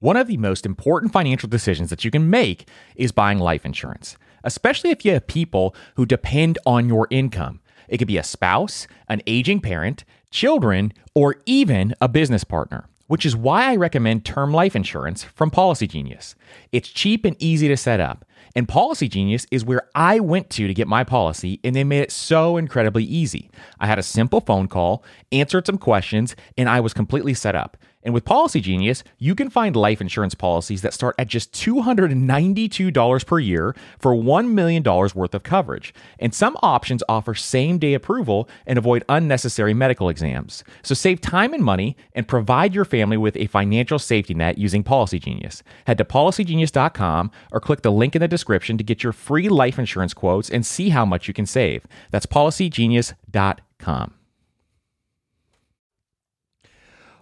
One of the most important financial decisions that you can make is buying life insurance, especially if you have people who depend on your income. It could be a spouse, an aging parent, children, or even a business partner, which is why I recommend term life insurance from Policygenius. It's cheap and easy to set up. And Policygenius is where I went to to get my policy, and they made it so incredibly easy. I had a simple phone call, answered some questions, and I was completely set up. And with Policygenius, you can find life insurance policies that start at just $292 per year for $1 million worth of coverage. And some options offer same day approval and avoid unnecessary medical exams. So save time and money and provide your family with a financial safety net using Policygenius. Head to policygenius.com or click the link in the description to get your free life insurance quotes and see how much you can save. That's policygenius.com.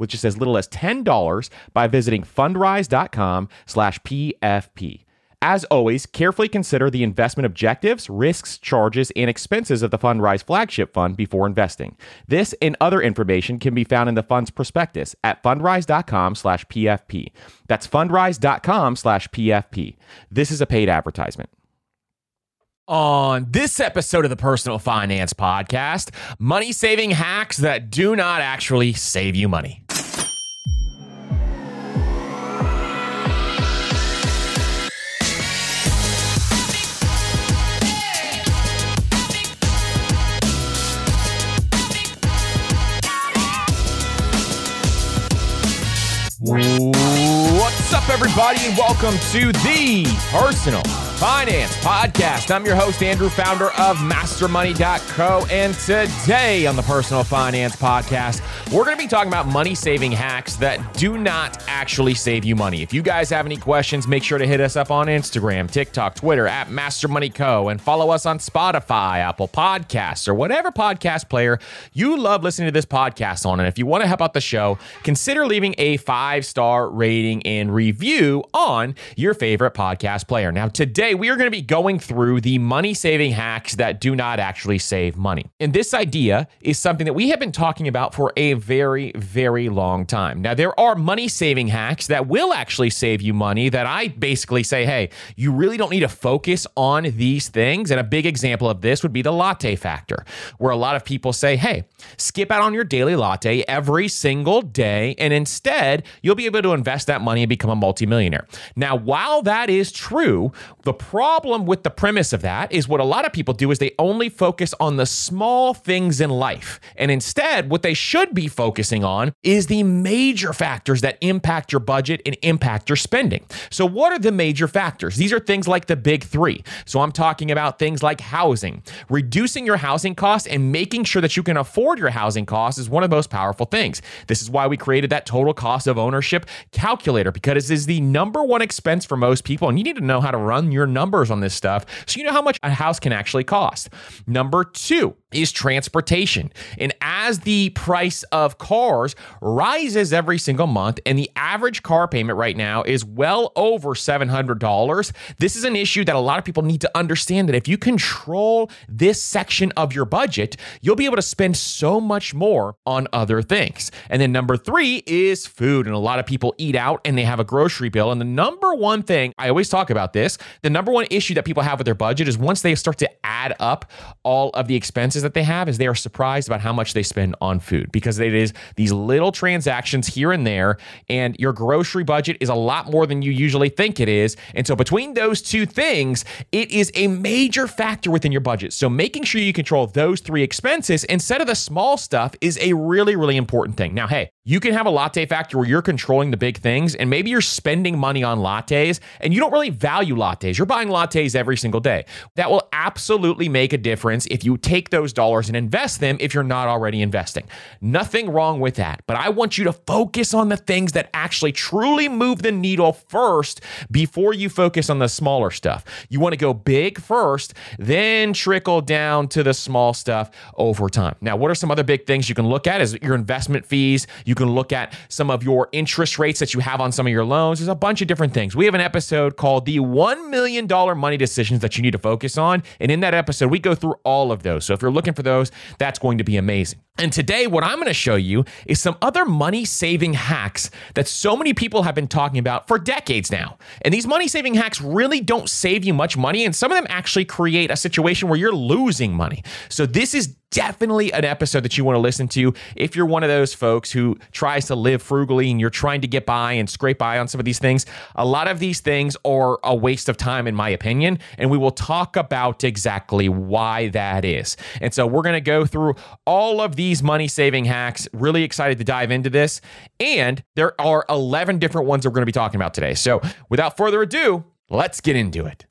with just as little as $10 by visiting fundrise.com slash PFP. As always, carefully consider the investment objectives, risks, charges, and expenses of the Fundrise flagship fund before investing. This and other information can be found in the fund's prospectus at fundrise.com slash PFP. That's fundrise.com slash PFP. This is a paid advertisement. On this episode of the Personal Finance Podcast, money saving hacks that do not actually save you money. What's up, everybody, and welcome to the Personal Finance Podcast. I'm your host, Andrew, founder of MasterMoney.co. And today on the Personal Finance Podcast, we're going to be talking about money saving hacks that do not actually save you money. If you guys have any questions, make sure to hit us up on Instagram, TikTok, Twitter at MasterMoneyCo, and follow us on Spotify, Apple Podcasts, or whatever podcast player you love listening to this podcast on. And if you want to help out the show, consider leaving a five star rating and review on your favorite podcast player. Now, today, Today, we are going to be going through the money saving hacks that do not actually save money. And this idea is something that we have been talking about for a very, very long time. Now, there are money saving hacks that will actually save you money that I basically say, hey, you really don't need to focus on these things. And a big example of this would be the latte factor, where a lot of people say, hey, skip out on your daily latte every single day. And instead, you'll be able to invest that money and become a multimillionaire. Now, while that is true, the problem with the premise of that is what a lot of people do is they only focus on the small things in life. And instead, what they should be focusing on is the major factors that impact your budget and impact your spending. So, what are the major factors? These are things like the big three. So, I'm talking about things like housing. Reducing your housing costs and making sure that you can afford your housing costs is one of the most powerful things. This is why we created that total cost of ownership calculator because it is the number one expense for most people. And you need to know how to run your numbers on this stuff so you know how much a house can actually cost. Number two is transportation. And as the price of cars rises every single month, and the average car payment right now is well over $700, this is an issue that a lot of people need to understand that if you control this section of your budget, you'll be able to spend so much more on other things. And then number three is food. And a lot of people eat out and they have a grocery bill. And the number one thing, I always talk about this, the number one issue that people have with their budget is once they start to add up all of the expenses that they have, is they are surprised about how much they spend on food because it is these little transactions here and there. And your grocery budget is a lot more than you usually think it is. And so between those two things, it is a major factor within your budget. So making sure you control those three expenses instead of the small stuff is a really, really important thing. Now, hey, you can have a latte factor where you're controlling the big things and maybe you're spending money on lattes and you don't really value lattes. You're buying lattes every single day. That will absolutely make a difference if you take those those dollars and invest them if you're not already investing. Nothing wrong with that. But I want you to focus on the things that actually truly move the needle first before you focus on the smaller stuff. You want to go big first, then trickle down to the small stuff over time. Now, what are some other big things you can look at? Is your investment fees. You can look at some of your interest rates that you have on some of your loans. There's a bunch of different things. We have an episode called the $1 million money decisions that you need to focus on. And in that episode, we go through all of those. So if you're looking for those, that's going to be amazing. And today, what I'm going to show you is some other money saving hacks that so many people have been talking about for decades now. And these money saving hacks really don't save you much money, and some of them actually create a situation where you're losing money. So, this is definitely an episode that you want to listen to if you're one of those folks who tries to live frugally and you're trying to get by and scrape by on some of these things. A lot of these things are a waste of time, in my opinion, and we will talk about exactly why that is. And so we're going to go through all of these money saving hacks. Really excited to dive into this. And there are 11 different ones that we're going to be talking about today. So without further ado, let's get into it.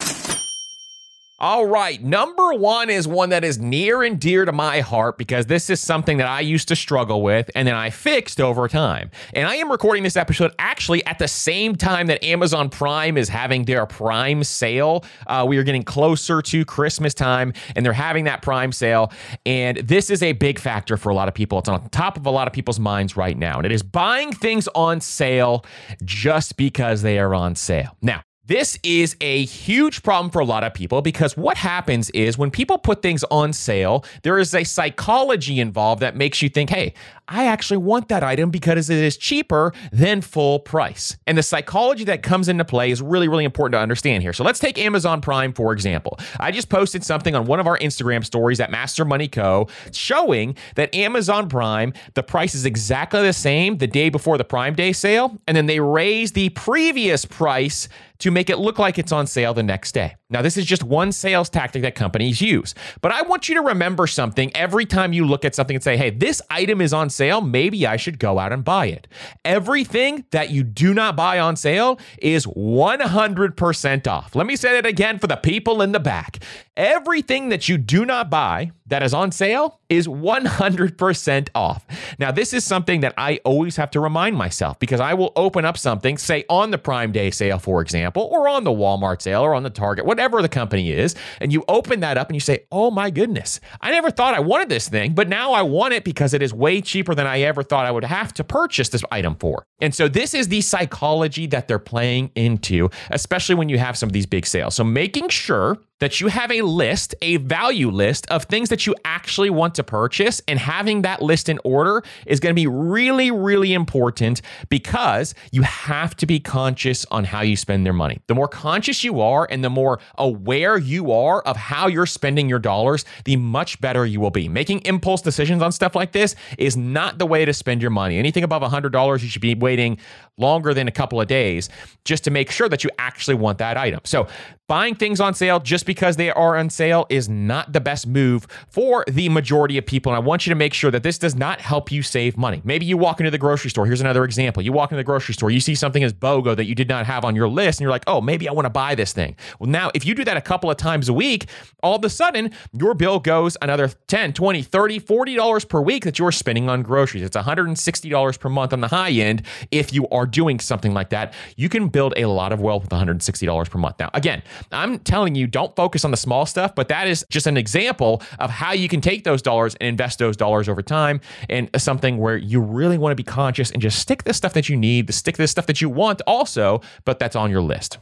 All right, number one is one that is near and dear to my heart because this is something that I used to struggle with and then I fixed over time. And I am recording this episode actually at the same time that Amazon Prime is having their Prime sale. Uh, we are getting closer to Christmas time and they're having that Prime sale. And this is a big factor for a lot of people. It's on top of a lot of people's minds right now. And it is buying things on sale just because they are on sale. Now, this is a huge problem for a lot of people because what happens is when people put things on sale, there is a psychology involved that makes you think, hey, I actually want that item because it is cheaper than full price. And the psychology that comes into play is really, really important to understand here. So let's take Amazon Prime, for example. I just posted something on one of our Instagram stories at Master Money Co. showing that Amazon Prime, the price is exactly the same the day before the Prime Day sale, and then they raise the previous price to make it look like it's on sale the next day. Now, this is just one sales tactic that companies use. But I want you to remember something every time you look at something and say, hey, this item is on sale. Maybe I should go out and buy it. Everything that you do not buy on sale is 100% off. Let me say that again for the people in the back. Everything that you do not buy that is on sale is 100% off. Now, this is something that I always have to remind myself because I will open up something, say on the Prime Day sale, for example, or on the Walmart sale or on the Target, whatever the company is, and you open that up and you say, oh my goodness, I never thought I wanted this thing, but now I want it because it is way cheaper than I ever thought I would have to purchase this item for. And so, this is the psychology that they're playing into, especially when you have some of these big sales. So, making sure that you have a list, a value list of things that you actually want to purchase, and having that list in order is going to be really, really important because you have to be conscious on how you spend their money. The more conscious you are and the more aware you are of how you're spending your dollars, the much better you will be. Making impulse decisions on stuff like this is not the way to spend your money. Anything above $100, you should be waiting longer than a couple of days just to make sure that you actually want that item. So, buying things on sale just because they are on sale is not the best move for the majority of people. And I want you to make sure that this does not help you save money. Maybe you walk into the grocery store. Here's another example. You walk into the grocery store, you see something as BOGO that you did not have on your list, and you're like, oh, maybe I want to buy this thing. Well, now, if you do that a couple of times a week, all of a sudden, your bill goes another 10, 20, 30, $40 per week that you're spending on groceries. It's $160 per month on the high end if you are doing something like that. You can build a lot of wealth with $160 per month. Now, again, I'm telling you, don't focus on the small stuff, but that is just an example of how you can take those dollars and invest those dollars over time and something where you really want to be conscious and just stick the stuff that you need, to stick the stuff that you want also, but that's on your list.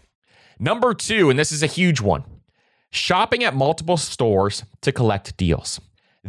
Number two, and this is a huge one shopping at multiple stores to collect deals.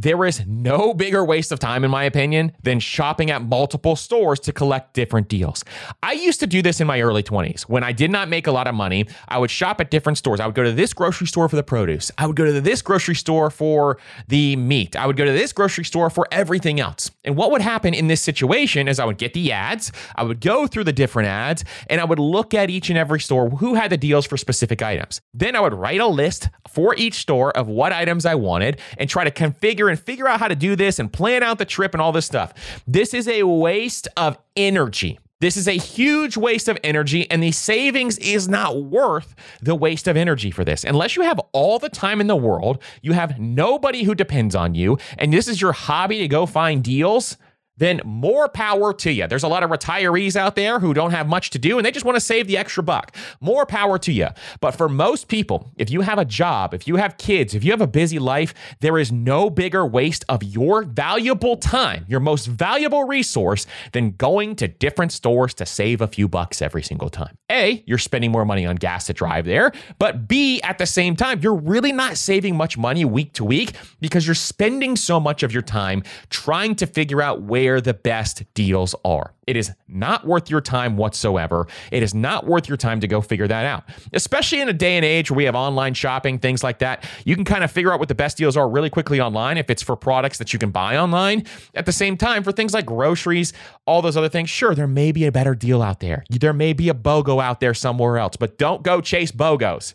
There is no bigger waste of time, in my opinion, than shopping at multiple stores to collect different deals. I used to do this in my early 20s. When I did not make a lot of money, I would shop at different stores. I would go to this grocery store for the produce. I would go to this grocery store for the meat. I would go to this grocery store for everything else. And what would happen in this situation is I would get the ads, I would go through the different ads, and I would look at each and every store who had the deals for specific items. Then I would write a list for each store of what items I wanted and try to configure and figure out how to do this and plan out the trip and all this stuff. This is a waste of energy This is a huge waste of energy, and the savings is not worth the waste of energy for this. Unless you have all the time in the world, you have nobody who depends on you, and this is your hobby to go find deals then more power to you. There's a lot of retirees out there who don't have much to do and they just want to save the extra buck. More power to you. But for most people, if you have a job, if you have kids, if you have a busy life, there is no bigger waste of your valuable time, your most valuable resource, than going to different stores to save a few bucks every single time. A, you're spending more money on gas to drive there. But B, at the same time, you're really not saving much money week to week because you're spending so much of your time trying to figure out where where the best deals are. It is not worth your time whatsoever. It is not worth your time to go figure that out. Especially in a day and age where we have online shopping, things like that. You can kind of figure out what the best deals are really quickly online if it's for products that you can buy online. At the same time, for things like groceries, all those other things, sure, there may be a better deal out there. There may be a BOGO out there somewhere else, but don't go chase BOGOs.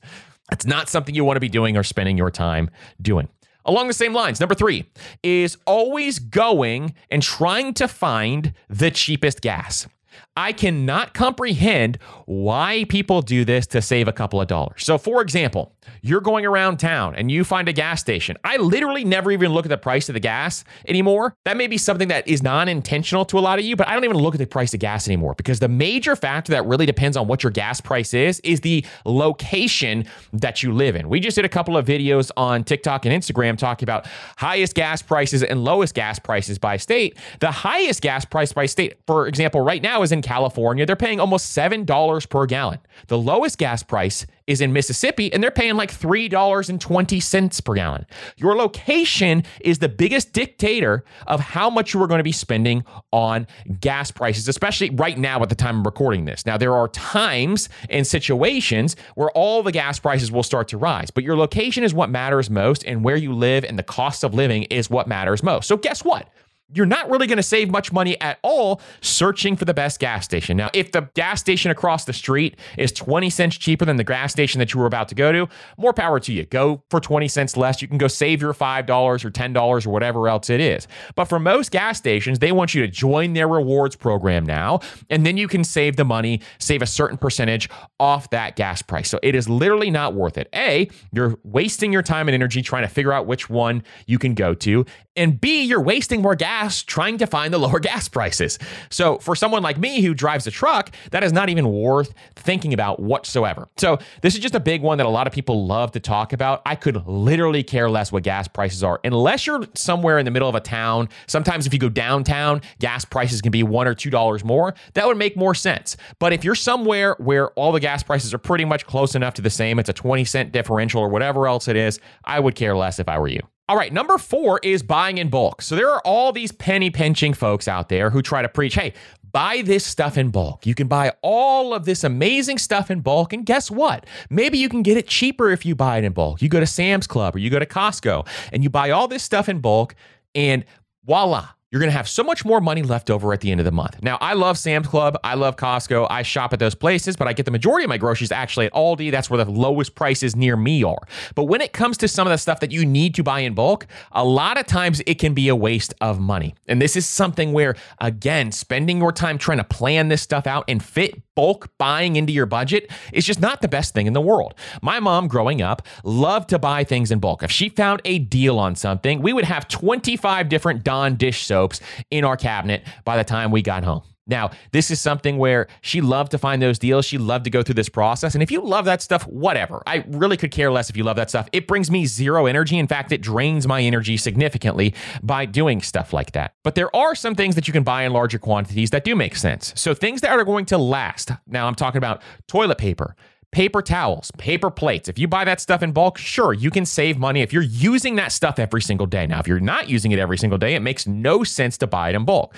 It's not something you want to be doing or spending your time doing. Along the same lines, number three is always going and trying to find the cheapest gas. I cannot comprehend why people do this to save a couple of dollars. So, for example, you're going around town and you find a gas station. I literally never even look at the price of the gas anymore. That may be something that is non intentional to a lot of you, but I don't even look at the price of gas anymore because the major factor that really depends on what your gas price is is the location that you live in. We just did a couple of videos on TikTok and Instagram talking about highest gas prices and lowest gas prices by state. The highest gas price by state, for example, right now is in California. They're paying almost $7 per gallon. The lowest gas price is in Mississippi, and they're paying like $3.20 per gallon. Your location is the biggest dictator of how much you are going to be spending on gas prices, especially right now at the time of recording this. Now, there are times and situations where all the gas prices will start to rise, but your location is what matters most, and where you live and the cost of living is what matters most. So, guess what? You're not really going to save much money at all searching for the best gas station. Now, if the gas station across the street is 20 cents cheaper than the gas station that you were about to go to, more power to you. Go for 20 cents less. You can go save your $5 or $10 or whatever else it is. But for most gas stations, they want you to join their rewards program now, and then you can save the money, save a certain percentage off that gas price. So it is literally not worth it. A, you're wasting your time and energy trying to figure out which one you can go to. And B, you're wasting more gas trying to find the lower gas prices. So for someone like me who drives a truck, that is not even worth thinking about whatsoever. So this is just a big one that a lot of people love to talk about. I could literally care less what gas prices are unless you're somewhere in the middle of a town. Sometimes if you go downtown, gas prices can be one or two dollars more. That would make more sense. But if you're somewhere where all the gas prices are pretty much close enough to the same, it's a 20 cent differential or whatever else it is, I would care less if I were you. All right, number four is buying in bulk. So there are all these penny pinching folks out there who try to preach, hey, buy this stuff in bulk. You can buy all of this amazing stuff in bulk. And guess what? Maybe you can get it cheaper if you buy it in bulk. You go to Sam's Club or you go to Costco and you buy all this stuff in bulk, and voila, you're going to have so much more money left over at the end of the month. Now, I love Sam's Club. I love Costco. I shop at those places, but I get the majority of my groceries actually at Aldi. That's where the lowest prices near me are. But when it comes to some of the stuff that you need to buy in bulk, a lot of times it can be a waste of money. And this is something where, again, spending your time trying to plan this stuff out and fit bulk buying into your budget is just not the best thing in the world. My mom, growing up, loved to buy things in bulk. If she found a deal on something, we would have 25 different Dawn dish soaps in our cabinet by the time we got home. Now, this is something where she loved to find those deals. She loved to go through this process. And if you love that stuff, whatever. I really could care less if you love that stuff. It brings me zero energy. In fact, it drains my energy significantly by doing stuff like that. But there are some things that you can buy in larger quantities that do make sense. So things that are going to last. Now, I'm talking about toilet paper paper towels, paper plates. If you buy that stuff in bulk, sure, you can save money if you're using that stuff every single day. Now, if you're not using it every single day, it makes no sense to buy it in bulk.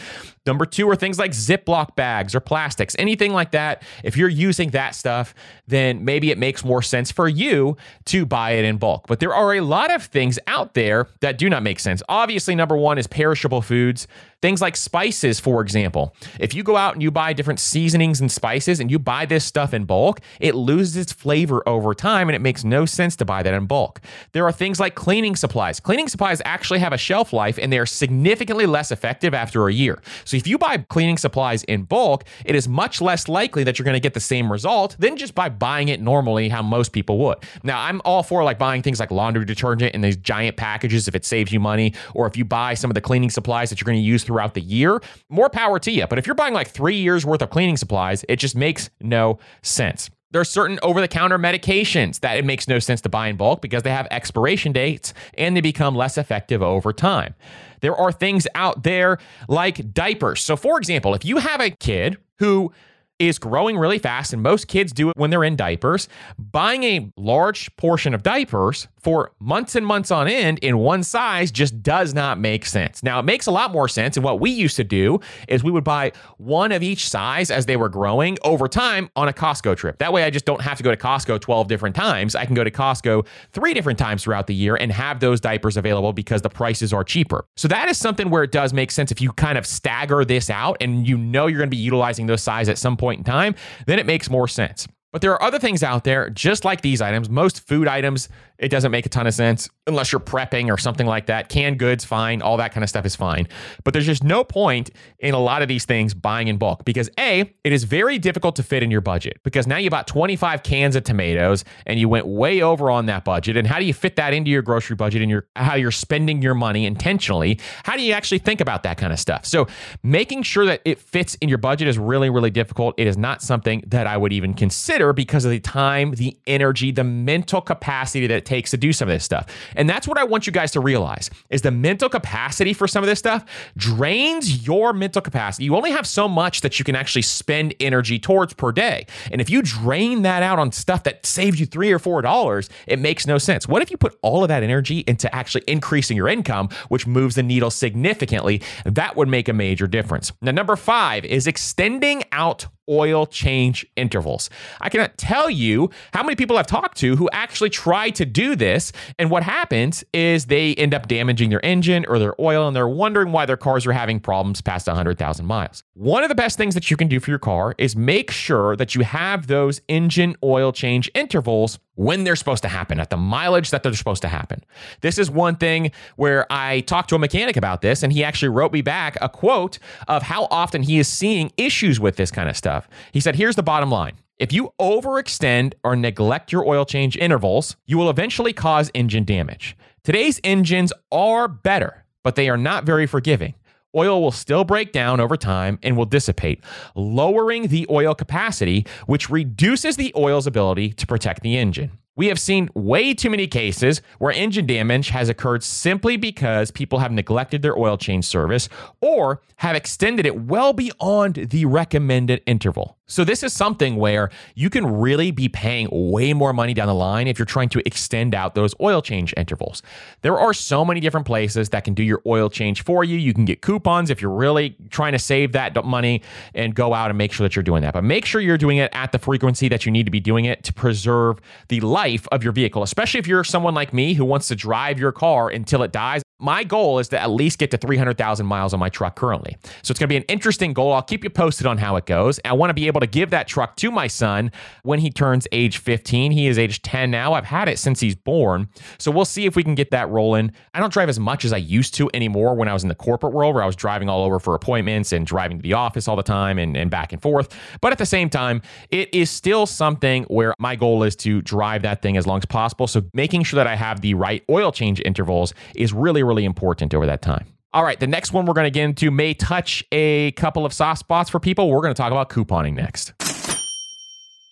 Number two are things like Ziploc bags or plastics, anything like that. If you're using that stuff, then maybe it makes more sense for you to buy it in bulk. But there are a lot of things out there that do not make sense. Obviously, number one is perishable foods. Things like spices, for example. If you go out and you buy different seasonings and spices and you buy this stuff in bulk, it loses its flavor over time and it makes no sense to buy that in bulk. There are things like cleaning supplies. Cleaning supplies actually have a shelf life and they are significantly less effective after a year. So If you buy cleaning supplies in bulk, it is much less likely that you're going to get the same result than just by buying it normally, how most people would. Now, I'm all for like buying things like laundry detergent in these giant packages if it saves you money, or if you buy some of the cleaning supplies that you're going to use throughout the year, more power to you. But if you're buying like three years worth of cleaning supplies, it just makes no sense. There are certain over the counter medications that it makes no sense to buy in bulk because they have expiration dates and they become less effective over time. There are things out there like diapers. So, for example, if you have a kid who is growing really fast, and most kids do it when they're in diapers. Buying a large portion of diapers for months and months on end in one size just does not make sense. Now, it makes a lot more sense. And what we used to do is we would buy one of each size as they were growing over time on a Costco trip. That way, I just don't have to go to Costco 12 different times. I can go to Costco three different times throughout the year and have those diapers available because the prices are cheaper. So, that is something where it does make sense if you kind of stagger this out and you know you're going to be utilizing those size at some point point in time, then it makes more sense. But there are other things out there, just like these items. Most food items it doesn't make a ton of sense unless you're prepping or something like that. Canned goods, fine. All that kind of stuff is fine. But there's just no point in a lot of these things buying in bulk because A, it is very difficult to fit in your budget because now you bought 25 cans of tomatoes and you went way over on that budget. And how do you fit that into your grocery budget and your how you're spending your money intentionally? How do you actually think about that kind of stuff? So making sure that it fits in your budget is really, really difficult. It is not something that I would even consider because of the time, the energy, the mental capacity that takes to do some of this stuff. And that's what I want you guys to realize is the mental capacity for some of this stuff drains your mental capacity. You only have so much that you can actually spend energy towards per day. And if you drain that out on stuff that saves you 3 or 4 dollars, it makes no sense. What if you put all of that energy into actually increasing your income, which moves the needle significantly? That would make a major difference. Now number 5 is extending out oil change intervals. I cannot tell you how many people I've talked to who actually try to do this. And what happens is they end up damaging their engine or their oil and they're wondering why their cars are having problems past 100,000 miles. One of the best things that you can do for your car is make sure that you have those engine oil change intervals when they're supposed to happen, at the mileage that they're supposed to happen. This is one thing where I talked to a mechanic about this, and he actually wrote me back a quote of how often he is seeing issues with this kind of stuff. He said, Here's the bottom line. If you overextend or neglect your oil change intervals, you will eventually cause engine damage. Today's engines are better, but they are not very forgiving oil will still break down over time and will dissipate, lowering the oil capacity, which reduces the oil's ability to protect the engine. We have seen way too many cases where engine damage has occurred simply because people have neglected their oil change service or have extended it well beyond the recommended interval. So, this is something where you can really be paying way more money down the line if you're trying to extend out those oil change intervals. There are so many different places that can do your oil change for you. You can get coupons if you're really trying to save that money and go out and make sure that you're doing that. But make sure you're doing it at the frequency that you need to be doing it to preserve the life of your vehicle, especially if you're someone like me who wants to drive your car until it dies. My goal is to at least get to 300,000 miles on my truck currently. So it's going to be an interesting goal. I'll keep you posted on how it goes. I want to be able to give that truck to my son when he turns age 15. He is age 10 now. I've had it since he's born. So we'll see if we can get that rolling. I don't drive as much as I used to anymore when I was in the corporate world where I was driving all over for appointments and driving to the office all the time and, and back and forth. But at the same time, it is still something where my goal is to drive that thing as long as possible. So making sure that I have the right oil change intervals is really really important over that time. All right, the next one we're going to get into may touch a couple of soft spots for people. We're going to talk about couponing next.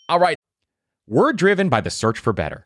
All right, we're driven by the search for better.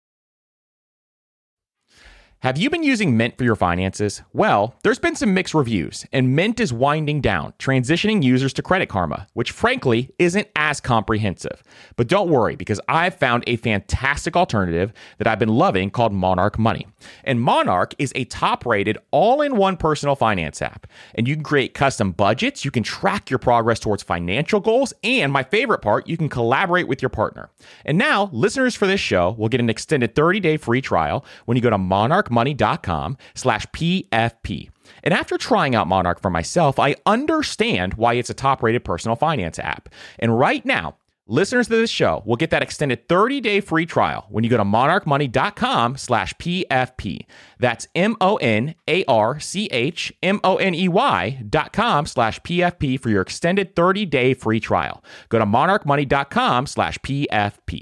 Have you been using Mint for your finances? Well, there's been some mixed reviews, and Mint is winding down, transitioning users to Credit Karma, which frankly isn't as comprehensive. But don't worry, because I've found a fantastic alternative that I've been loving called Monarch Money. And Monarch is a top rated, all in one personal finance app. And you can create custom budgets, you can track your progress towards financial goals, and my favorite part, you can collaborate with your partner. And now, listeners for this show will get an extended 30 day free trial when you go to Monarch money.com slash PFP. And after trying out Monarch for myself, I understand why it's a top rated personal finance app. And right now, listeners to this show will get that extended 30-day free trial when you go to monarchmoney.com slash PFP. That's M-O-N-A-R-C-H-M-O-N-E-Y dot com slash PFP for your extended 30-day free trial. Go to monarchmoney.com slash PFP.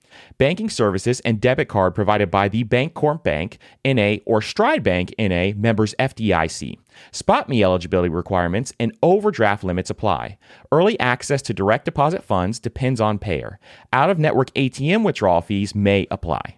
Banking services and debit card provided by the Bancorp Bank, NA, or Stride Bank, NA, members FDIC. SpotMe eligibility requirements and overdraft limits apply. Early access to direct deposit funds depends on payer. Out of network ATM withdrawal fees may apply.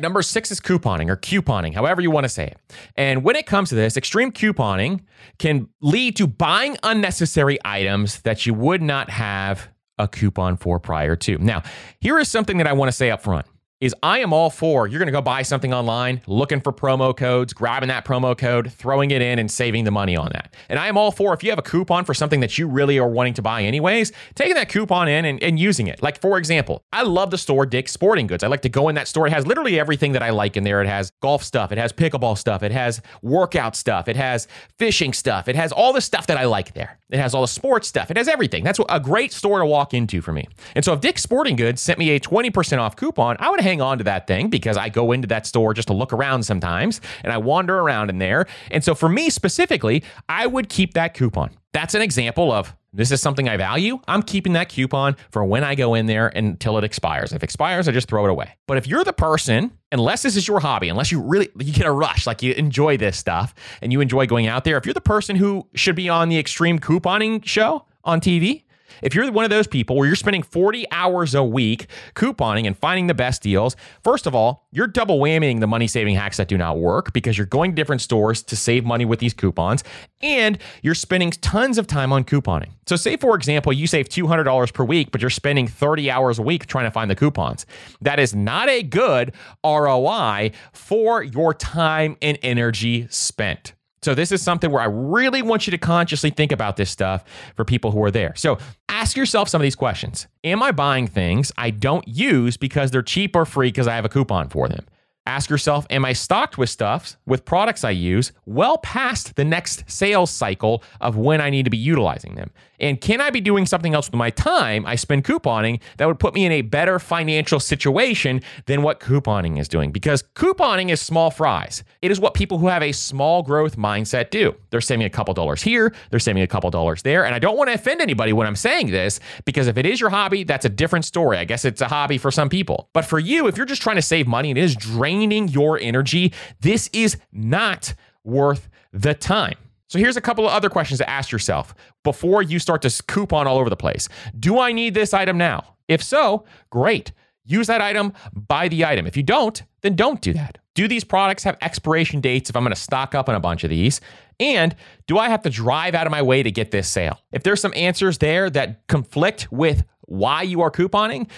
Number six is couponing or couponing, however you want to say it. And when it comes to this, extreme couponing can lead to buying unnecessary items that you would not have a coupon for prior to. Now, here is something that I want to say up front is I am all for you're going to go buy something online, looking for promo codes, grabbing that promo code, throwing it in, and saving the money on that. And I am all for if you have a coupon for something that you really are wanting to buy anyways, taking that coupon in and, and using it. Like, for example, I love the store Dick's Sporting Goods. I like to go in that store. It has literally everything that I like in there. It has golf stuff, it has pickleball stuff, it has workout stuff, it has fishing stuff, it has all the stuff that I like there. It has all the sports stuff, it has everything. That's a great store to walk into for me. And so if Dick's Sporting Goods sent me a 20% off coupon, I would hang on to that thing because I go into that store just to look around sometimes and I wander around in there. And so for me specifically, I would keep that coupon. That's an example of this is something I value. I'm keeping that coupon for when I go in there until it expires. If it expires, I just throw it away. But if you're the person, unless this is your hobby, unless you really you get a rush, like you enjoy this stuff and you enjoy going out there, if you're the person who should be on the extreme couponing show on TV, If you're one of those people where you're spending 40 hours a week couponing and finding the best deals, first of all, you're double whammying the money saving hacks that do not work because you're going to different stores to save money with these coupons and you're spending tons of time on couponing. So, say for example, you save $200 per week, but you're spending 30 hours a week trying to find the coupons. That is not a good ROI for your time and energy spent. So, this is something where I really want you to consciously think about this stuff for people who are there. So, ask yourself some of these questions Am I buying things I don't use because they're cheap or free because I have a coupon for them? Ask yourself, am I stocked with stuff, with products I use, well past the next sales cycle of when I need to be utilizing them? And can I be doing something else with my time I spend couponing that would put me in a better financial situation than what couponing is doing? Because couponing is small fries. It is what people who have a small growth mindset do. They're saving a couple dollars here, they're saving a couple dollars there. And I don't want to offend anybody when I'm saying this, because if it is your hobby, that's a different story. I guess it's a hobby for some people. But for you, if you're just trying to save money and it is draining your energy, this is not worth the time. So here's a couple of other questions to ask yourself before you start to coupon all over the place. Do I need this item now? If so, great. Use that item, buy the item. If you don't, then don't do that. Do these products have expiration dates if I'm going to stock up on a bunch of these? And do I have to drive out of my way to get this sale? If there's some answers there that conflict with why you are couponing,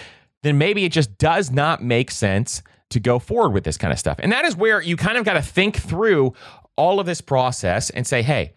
then maybe it just does not make sense to go forward with this kind of stuff. And that is where you kind of got to think through all of this process and say, hey,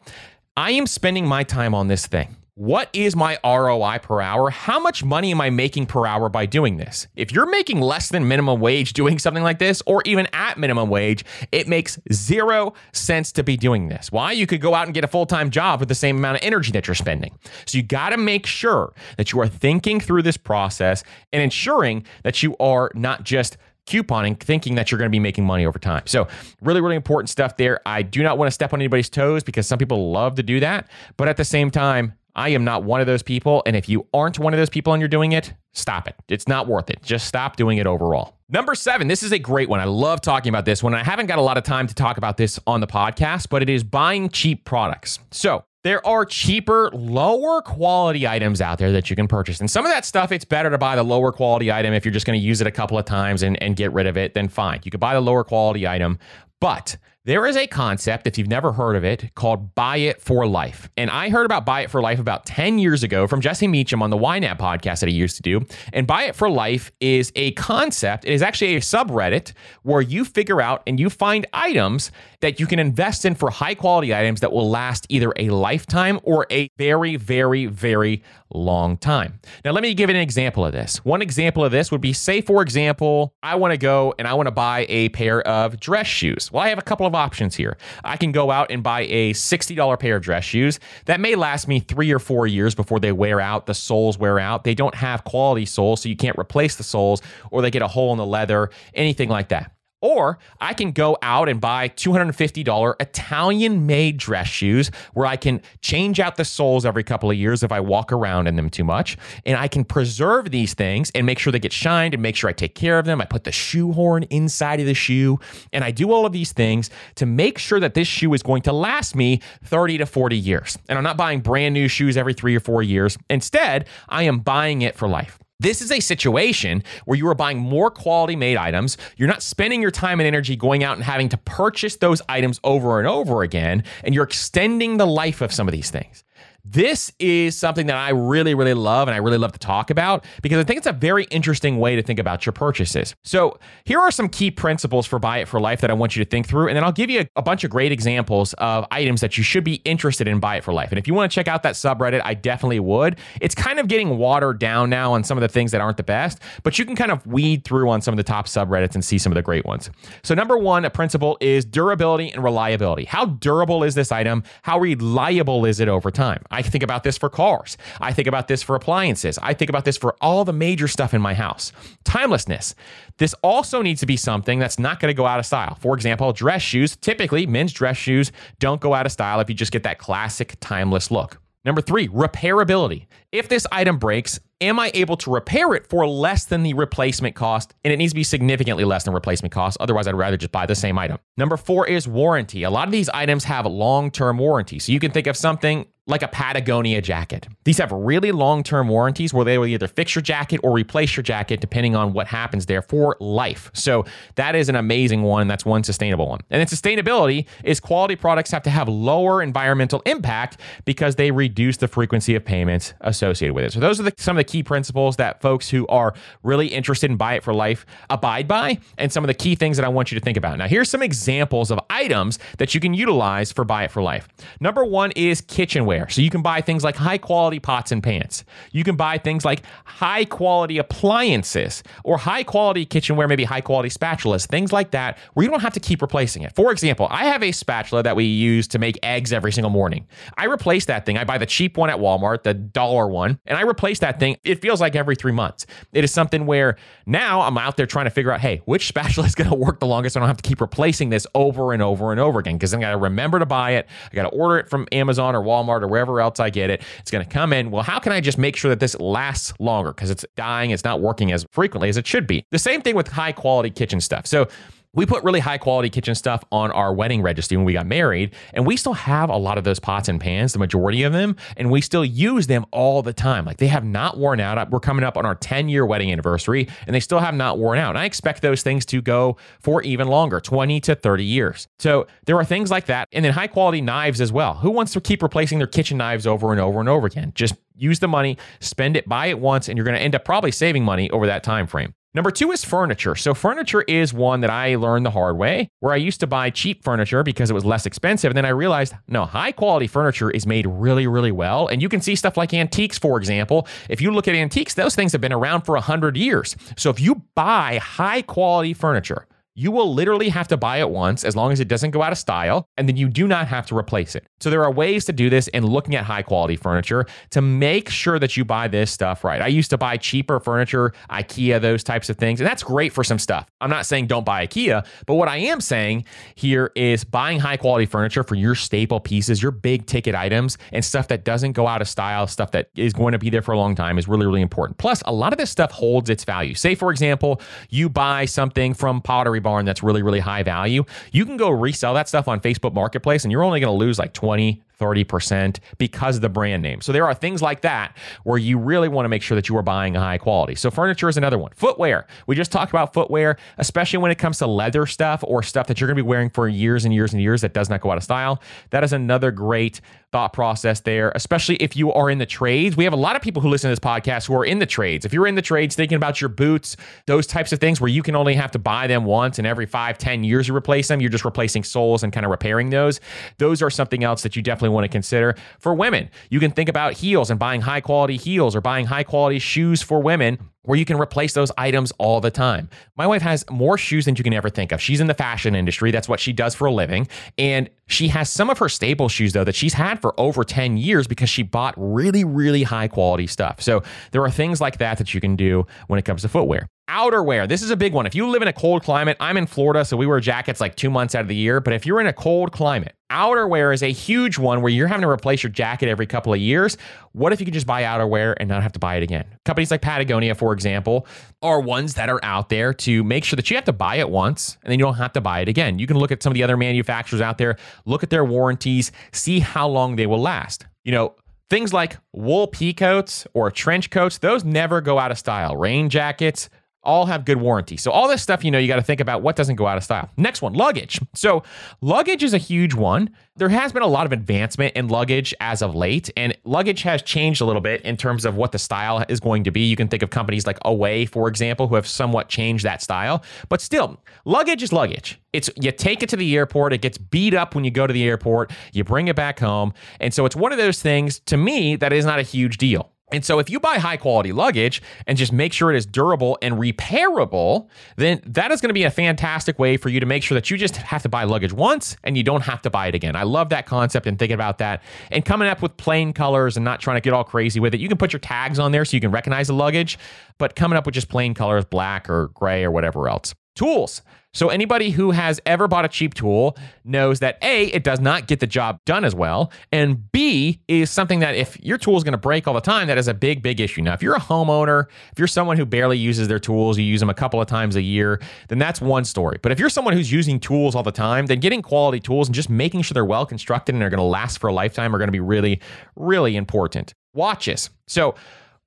I am spending my time on this thing. What is my ROI per hour? How much money am I making per hour by doing this? If you're making less than minimum wage doing something like this, or even at minimum wage, it makes zero sense to be doing this. Why? You could go out and get a full time job with the same amount of energy that you're spending. So you got to make sure that you are thinking through this process and ensuring that you are not just couponing, thinking that you're going to be making money over time. So, really, really important stuff there. I do not want to step on anybody's toes because some people love to do that. But at the same time, I am not one of those people. And if you aren't one of those people and you're doing it, stop it. It's not worth it. Just stop doing it overall. Number seven, this is a great one. I love talking about this one. I haven't got a lot of time to talk about this on the podcast, but it is buying cheap products. So, there are cheaper, lower quality items out there that you can purchase. And some of that stuff, it's better to buy the lower quality item if you're just going to use it a couple of times and, and get rid of it, then fine. You could buy the lower quality item. But there is a concept, if you've never heard of it, called Buy It for Life. And I heard about Buy It for Life about 10 years ago from Jesse Mecham on the YNAB podcast that he used to do. And Buy It for Life is a concept, it is actually a subreddit where you figure out and you find items that you can invest in for high quality items that will last either a lifetime or a very, very, very long time. Now, let me give an example of this. One example of this would be say, for example, I want to go and I want to buy a pair of dress shoes. Well, I have a couple of options here. I can go out and buy a $60 pair of dress shoes that may last me three or four years before they wear out. The soles wear out. They don't have quality soles, so you can't replace the soles, or they get a hole in the leather, anything like that. Or I can go out and buy $250 Italian made dress shoes where I can change out the soles every couple of years if I walk around in them too much. And I can preserve these things and make sure they get shined and make sure I take care of them. I put the shoe horn inside of the shoe and I do all of these things to make sure that this shoe is going to last me 30 to 40 years. And I'm not buying brand new shoes every three or four years. Instead, I am buying it for life. This is a situation where you are buying more quality made items. You're not spending your time and energy going out and having to purchase those items over and over again, and you're extending the life of some of these things. This is something that I really, really love and I really love to talk about because I think it's a very interesting way to think about your purchases. So, here are some key principles for Buy It for Life that I want you to think through. And then I'll give you a, a bunch of great examples of items that you should be interested in Buy It for Life. And if you want to check out that subreddit, I definitely would. It's kind of getting watered down now on some of the things that aren't the best, but you can kind of weed through on some of the top subreddits and see some of the great ones. So, number one, a principle is durability and reliability. How durable is this item? How reliable is it over time? I think about this for cars. I think about this for appliances. I think about this for all the major stuff in my house. Timelessness. This also needs to be something that's not going to go out of style. For example, dress shoes, typically men's dress shoes don't go out of style if you just get that classic timeless look. Number three, repairability. If this item breaks, am I able to repair it for less than the replacement cost? And it needs to be significantly less than replacement cost. Otherwise, I'd rather just buy the same item. Number four is warranty. A lot of these items have long term warranty. So you can think of something like a Patagonia jacket. These have really long term warranties where they will either fix your jacket or replace your jacket depending on what happens there for life. So that is an amazing one. That's one sustainable one. And then sustainability is quality products have to have lower environmental impact because they reduce the frequency of payments associated with it. So those are the, some of the key principles that folks who are really interested in buy it for life abide by and some of the key things that I want you to think about. Now, here's some examples of items that you can utilize for buy it for life. Number one is kitchenware So you can buy things like high quality pots and pans. You can buy things like high quality appliances or high quality kitchenware, maybe high quality spatulas, things like that, where you don't have to keep replacing it. For example, I have a spatula that we use to make eggs every single morning. I replace that thing. I buy the cheap one at Walmart, the dollar one, and I replace that thing. It feels like every three months. It is something where now I'm out there trying to figure out, hey, which spatula is going to work the longest? So I don't have to keep replacing this over and over and over again because I got to remember to buy it. I got to order it from Amazon or Walmart wherever else I get it. It's going to come in. Well, how can I just make sure that this lasts longer? Because it's dying, it's not working as frequently as it should be. The same thing with high quality kitchen stuff. So we put really high quality kitchen stuff on our wedding registry when we got married, and we still have a lot of those pots and pans, the majority of them, and we still use them all the time. Like they have not worn out. We're coming up on our 10 year wedding anniversary, and they still have not worn out. And I expect those things to go for even longer 20 to 30 years. So there are things like that. And then high quality knives as well. Who wants to keep replacing their kitchen knives over and over and over again? Just use the money, spend it, buy it once, and you're going to end up probably saving money over that time frame. Number two is furniture. So, furniture is one that I learned the hard way, where I used to buy cheap furniture because it was less expensive. And then I realized, no, high quality furniture is made really, really well. And you can see stuff like antiques, for example. If you look at antiques, those things have been around for 100 years. So, if you buy high quality furniture, you will literally have to buy it once as long as it doesn't go out of style, and then you do not have to replace it. So there are ways to do this in looking at high quality furniture to make sure that you buy this stuff right. I used to buy cheaper furniture, IKEA, those types of things, and that's great for some stuff. I'm not saying don't buy IKEA, but what I am saying here is buying high quality furniture for your staple pieces, your big ticket items, and stuff that doesn't go out of style, stuff that is going to be there for a long time is really, really important. Plus, a lot of this stuff holds its value. Say, for example, you buy something from Pottery Barn that's really, really high value, you can go resell that stuff on Facebook Marketplace and you're only going to lose like 20, 30% because of the brand name. So there are things like that where you really want to make sure that you are buying high quality. So furniture is another one. Footwear. We just talked about footwear, especially when it comes to leather stuff or stuff that you're going to be wearing for years and years and years that does not go out of style. That is another great thought process there, especially if you are in the trades. We have a lot of people who listen to this podcast who are in the trades. If you're in the trades thinking about your boots, those types of things where you can only have to buy them once and every five, ten years you replace them, you're just replacing soles and kind of repairing those. Those are something else that you definitely want to consider. For women, you can think about heels and buying high quality heels or buying high quality shoes for women where you can replace those items all the time. My wife has more shoes than you can ever think of. She's in the fashion industry. That's what she does for a living. And she has some of her staple shoes, though, that she's had for over 10 years because she bought really, really high quality stuff. So there are things like that that you can do when it comes to footwear. Outerwear. This is a big one. If you live in a cold climate, I'm in Florida, so we wear jackets like two months out of the year. But if you're in a cold climate, outerwear is a huge one where you're having to replace your jacket every couple of years. What if you could just buy outerwear and not have to buy it again? Companies like Patagonia, for example, are ones that are out there to make sure that you have to buy it once and then you don't have to buy it again. You can look at some of the other manufacturers out there, look at their warranties, see how long they will last. You know, things like wool pea coats or trench coats, those never go out of style. Rain jackets, all have good warranty. So all this stuff, you know, you got to think about what doesn't go out of style. Next one, luggage. So luggage is a huge one. There has been a lot of advancement in luggage as of late, and luggage has changed a little bit in terms of what the style is going to be. You can think of companies like Away, for example, who have somewhat changed that style. But still, luggage is luggage. It's you take it to the airport, it gets beat up when you go to the airport, you bring it back home. And so it's one of those things to me that is not a huge deal. And so, if you buy high quality luggage and just make sure it is durable and repairable, then that is going to be a fantastic way for you to make sure that you just have to buy luggage once and you don't have to buy it again. I love that concept and thinking about that and coming up with plain colors and not trying to get all crazy with it. You can put your tags on there so you can recognize the luggage, but coming up with just plain colors, black or gray or whatever else. Tools. So anybody who has ever bought a cheap tool knows that A, it does not get the job done as well, and B is something that if your tool is going to break all the time, that is a big, big issue. Now, if you're a homeowner, if you're someone who barely uses their tools, you use them a couple of times a year, then that's one story. But if you're someone who's using tools all the time, then getting quality tools and just making sure they're well constructed and they're going to last for a lifetime are going to be really, really important. Watches. So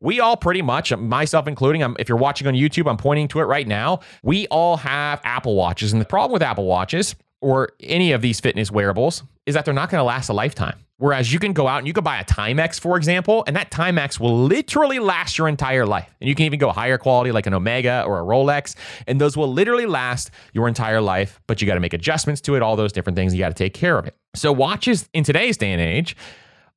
we all pretty much, um, myself including, I'm, if you're watching on YouTube, I'm pointing to it right now. We all have Apple Watches. And the problem with Apple Watches or any of these fitness wearables is that they're not going to last a lifetime. Whereas you can go out and you could buy a Timex, for example, and that Timex will literally last your entire life. And you can even go higher quality like an Omega or a Rolex, and those will literally last your entire life. But you got to make adjustments to it, all those different things. You got to take care of it. So, watches in today's day and age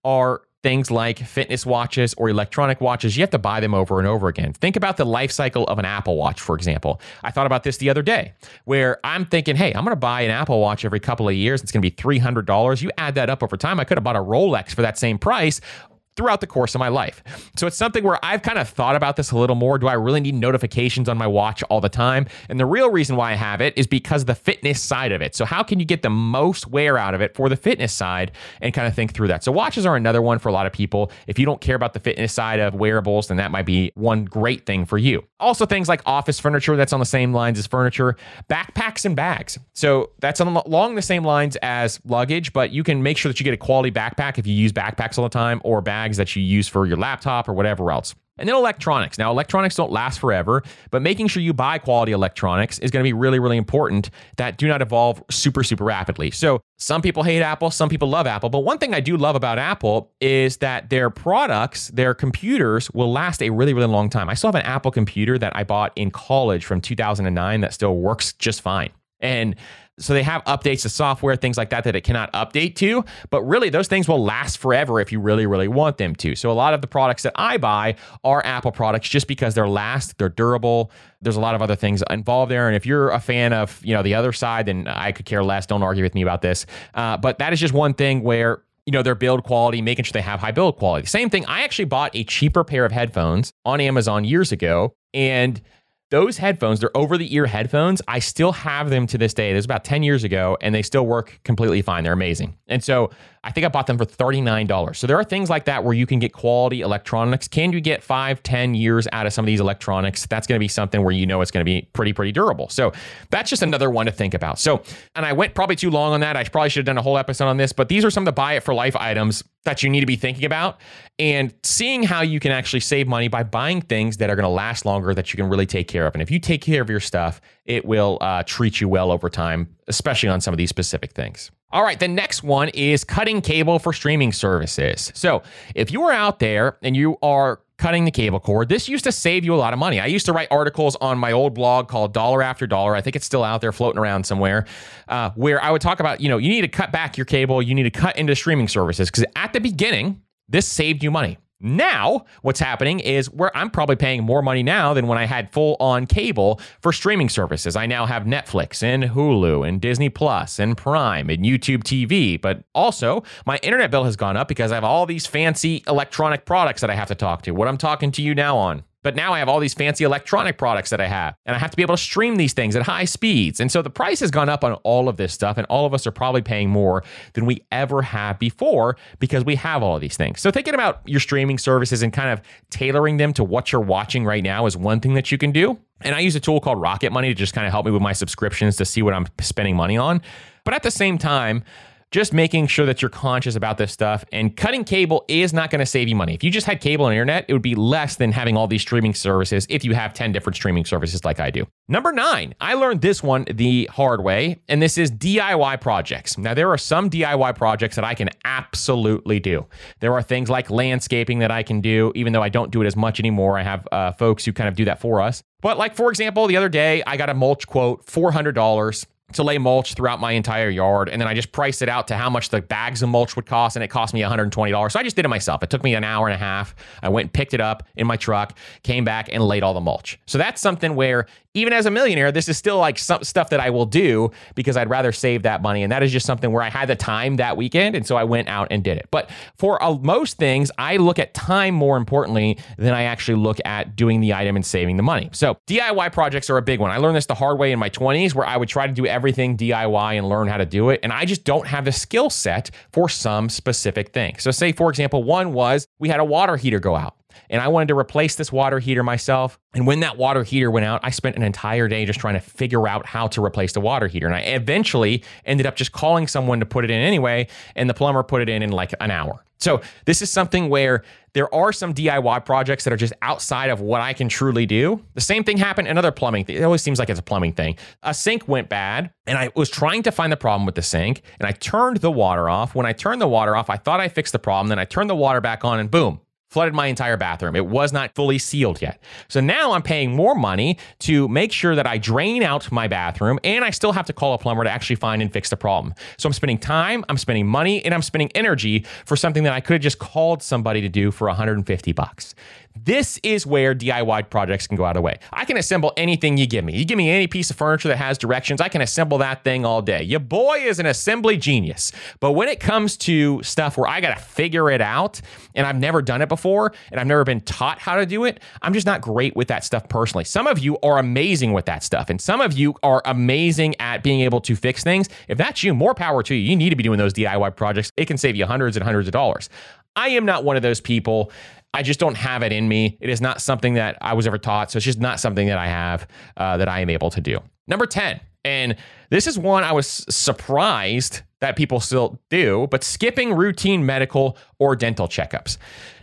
are things like fitness watches or electronic watches, you have to buy them over and over again. Think about the life cycle of an Apple Watch, for example. I thought about this the other day where I'm thinking, hey, I'm going to buy an Apple Watch every couple of years. It's going to be $300. You add that up over time, I could have bought a Rolex for that same price throughout the course of my life. So it's something where I've kind of thought about this a little more. Do I really need notifications on my watch all the time? And the real reason why I have it is because of the fitness side of it. So how can you get the most wear out of it for the fitness side and kind of think through that? So watches are another one for a lot of people. If you don't care about the fitness side of wearables, then that might be one great thing for you. Also things like office furniture that's on the same lines as furniture, backpacks and bags. So that's along the same lines as luggage, but you can make sure that you get a quality backpack if you use backpacks all the time or bags bags that you use for your laptop or whatever else. And then electronics. Now, electronics don't last forever, but making sure you buy quality electronics is going to be really, really important that do not evolve super, super rapidly. So, some people hate Apple, some people love Apple. But one thing I do love about Apple is that their products, their computers will last a really, really long time. I still have an Apple computer that I bought in college from 2009 that still works just fine. And so they have updates to software, things like that, that it cannot update to. But really, those things will last forever if you really, really want them to. So a lot of the products that I buy are Apple products just because they're last, they're durable. There's a lot of other things involved there. And if you're a fan of, you know, the other side, then I could care less. Don't argue with me about this. Uh, but that is just one thing where you know, their build quality, making sure they have high build quality. Same thing. I actually bought a cheaper pair of headphones on Amazon years ago. And those headphones, they're over the ear headphones. I still have them to this day. This was about 10 years ago, and they still work completely fine. They're amazing. And so I think I bought them for $39. So there are things like that where you can get quality electronics. Can you get five, 10 years out of some of these electronics? That's going to be something where you know it's going to be pretty, pretty durable. So that's just another one to think about. So, and I went probably too long on that. I probably should have done a whole episode on this, but these are some of the buy it for life items that you need to be thinking about and seeing how you can actually save money by buying things that are going to last longer that you can really take care of. And if you take care of your stuff, it will uh, treat you well over time, especially on some of these specific things. All right, the next one is cutting cable for streaming services. So if you are out there and you are cutting the cable cord. This used to save you a lot of money. I used to write articles on my old blog called Dollar After Dollar. I think it's still out there floating around somewhere, uh, where I would talk about, you know, you need to cut back your cable, you need to cut into streaming services because at the beginning, this saved you money. Now, what's happening is where I'm probably paying more money now than when I had full on cable for streaming services. I now have Netflix and Hulu and Disney Plus and Prime and YouTube TV, but also my internet bill has gone up because I have all these fancy electronic products that I have to talk to. What I'm talking to you now on. But now I have all these fancy electronic products that I have, and I have to be able to stream these things at high speeds. And so the price has gone up on all of this stuff, and all of us are probably paying more than we ever have before because we have all of these things. So thinking about your streaming services and kind of tailoring them to what you're watching right now is one thing that you can do. And I use a tool called Rocket Money to just kind of help me with my subscriptions to see what I'm spending money on. But at the same time, just making sure that you're conscious about this stuff. And cutting cable is not going to save you money. If you just had cable and internet, it would be less than having all these streaming services if you have 10 different streaming services like I do. Number nine, I learned this one the hard way, and this is DIY projects. Now, there are some DIY projects that I can absolutely do. There are things like landscaping that I can do, even though I don't do it as much anymore. I have uh, folks who kind of do that for us. But, like, for example, the other day, I got a mulch quote, $400 to lay mulch throughout my entire yard. And then I just priced it out to how much the bags of mulch would cost. And it cost me $120. So I just did it myself. It took me an hour and a half. I went and picked it up in my truck, came back and laid all the mulch. So that's something where even as a millionaire, this is still like some stuff that I will do because I'd rather save that money. And that is just something where I had the time that weekend. And so I went out and did it. But for uh, most things, I look at time more importantly than I actually look at doing the item and saving the money. So DIY projects are a big one. I learned this the hard way in my 20s where I would try to do everything DIY and learn how to do it. And I just don't have the skill set for some specific thing. So, say, for example, one was we had a water heater go out and I wanted to replace this water heater myself. And when that water heater went out, I spent an entire day just trying to figure out how to replace the water heater. And I eventually ended up just calling someone to put it in anyway, and the plumber put it in in like an hour. So this is something where there are some DIY projects that are just outside of what I can truly do. The same thing happened in other plumbing. Thing. It always seems like it's a plumbing thing. A sink went bad, and I was trying to find the problem with the sink, and I turned the water off. When I turned the water off, I thought I fixed the problem. Then I turned the water back on, and boom, flooded my entire bathroom. It was not fully sealed yet. So now I'm paying more money to make sure that I drain out my bathroom and I still have to call a plumber to actually find and fix the problem. So I'm spending time, I'm spending money, and I'm spending energy for something that I could have just called somebody to do for 150 bucks. This is where DIY projects can go out of the way. I can assemble anything you give me. You give me any piece of furniture that has directions, I can assemble that thing all day. Your boy is an assembly genius. But when it comes to stuff where I got to figure it out and I've never done it before and I've never been taught how to do it, I'm just not great with that stuff personally. Some of you are amazing with that stuff and some of you are amazing at being able to fix things. If that's you, more power to you. You need to be doing those DIY projects. It can save you hundreds and hundreds of dollars. I am not one of those people. I just don't have it in me. It is not something that I was ever taught. So it's just not something that I have uh, that I am able to do. Number 10, and this is one I was surprised that people still do, but skipping routine medical or dental checkups.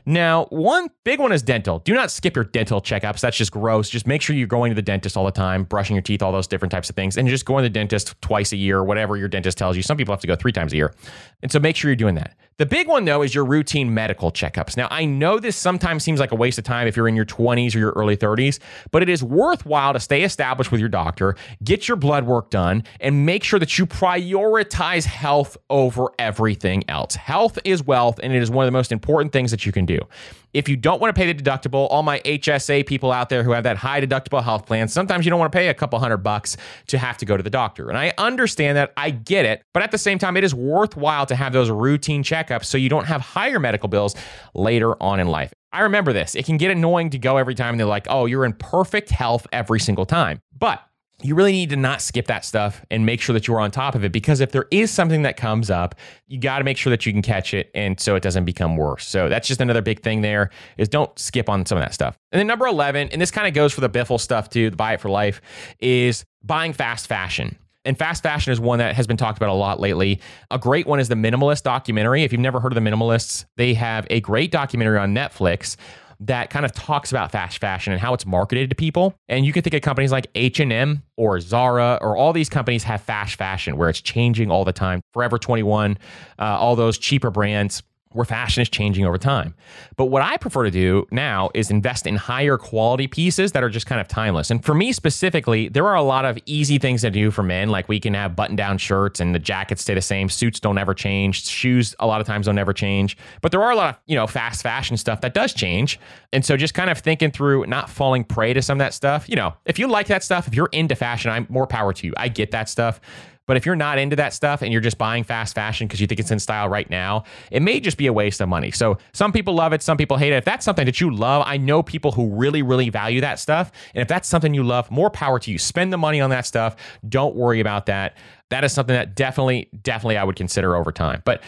Now, one big one is dental. Do not skip your dental checkups. That's just gross. Just make sure you're going to the dentist all the time, brushing your teeth, all those different types of things, and just going to the dentist twice a year, whatever your dentist tells you. Some people have to go three times a year. And so make sure you're doing that. The big one, though, is your routine medical checkups. Now, I know this sometimes seems like a waste of time if you're in your 20s or your early 30s, but it is worthwhile to stay established with your doctor, get your blood work done, and make sure that you prioritize health over everything else. Health is wealth, and it is one of the most important things that you can do. If you don't want to pay the deductible, all my HSA people out there who have that high deductible health plan, sometimes you don't want to pay a couple hundred bucks to have to go to the doctor. And I understand that, I get it, but at the same time, it is worthwhile to have those routine checkups so you don't have higher medical bills later on in life. I remember this. It can get annoying to go every time. And they're like, oh, you're in perfect health every single time. But you really need to not skip that stuff and make sure that you're on top of it because if there is something that comes up, you got to make sure that you can catch it and so it doesn't become worse. So that's just another big thing there is don't skip on some of that stuff. And then number 11, and this kind of goes for the Biffle stuff too, the buy it for life, is buying fast fashion. And fast fashion is one that has been talked about a lot lately. A great one is the Minimalist documentary. If you've never heard of the Minimalists, they have a great documentary on Netflix that kind of talks about fast fashion and how it's marketed to people. And you can think of companies like H&M or Zara or all these companies have fast fashion where it's changing all the time. Forever 21, uh, all those cheaper brands where fashion is changing over time. But what I prefer to do now is invest in higher quality pieces that are just kind of timeless. And for me specifically, there are a lot of easy things to do for men. Like we can have button down shirts and the jackets stay the same. Suits don't ever change. Shoes a lot of times don't ever change. But there are a lot of, you know, fast fashion stuff that does change. And so just kind of thinking through not falling prey to some of that stuff. You know, if you like that stuff, if you're into fashion, I'm more power to you. I get that stuff. But if you're not into that stuff and you're just buying fast fashion because you think it's in style right now, it may just be a waste of money. So some people love it, some people hate it. If that's something that you love, I know people who really, really value that stuff. And if that's something you love, more power to you. Spend the money on that stuff. Don't worry about that. That is something that definitely, definitely I would consider over time. But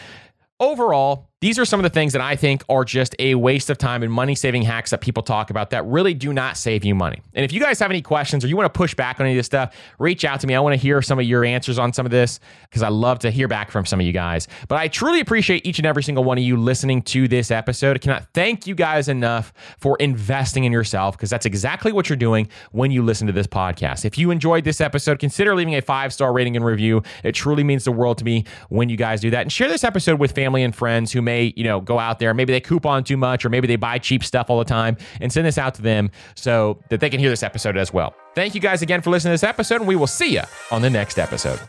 overall, these are some of the things that I think are just a waste of time and money saving hacks that people talk about that really do not save you money. And if you guys have any questions or you want to push back on any of this stuff, reach out to me. I want to hear some of your answers on some of this because I love to hear back from some of you guys. But I truly appreciate each and every single one of you listening to this episode. I cannot thank you guys enough for investing in yourself because that's exactly what you're doing when you listen to this podcast. If you enjoyed this episode, consider leaving a five star rating and review. It truly means the world to me when you guys do that. And share this episode with family and friends who may may, you know, go out there, maybe they coupon too much, or maybe they buy cheap stuff all the time, and send this out to them so that they can hear this episode as well. Thank you guys again for listening to this episode, and we will see you on the next episode.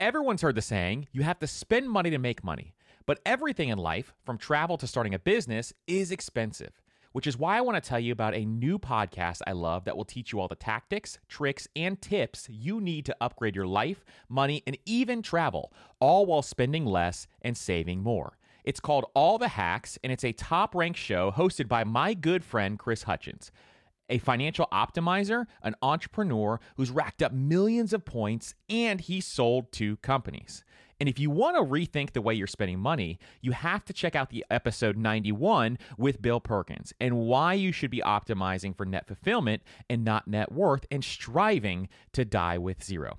Everyone's heard the saying, you have to spend money to make money. But everything in life, from travel to starting a business, is expensive, which is why I want to tell you about a new podcast I love that will teach you all the tactics, tricks, and tips you need to upgrade your life, money, and even travel, all while spending less and saving more. It's called All the Hacks, and it's a top ranked show hosted by my good friend Chris Hutchins a financial optimizer, an entrepreneur who's racked up millions of points, and he sold two companies. And if you want to rethink the way you're spending money, you have to check out the episode 91 with Bill Perkins and why you should be optimizing for net fulfillment and not net worth and striving to die with zero.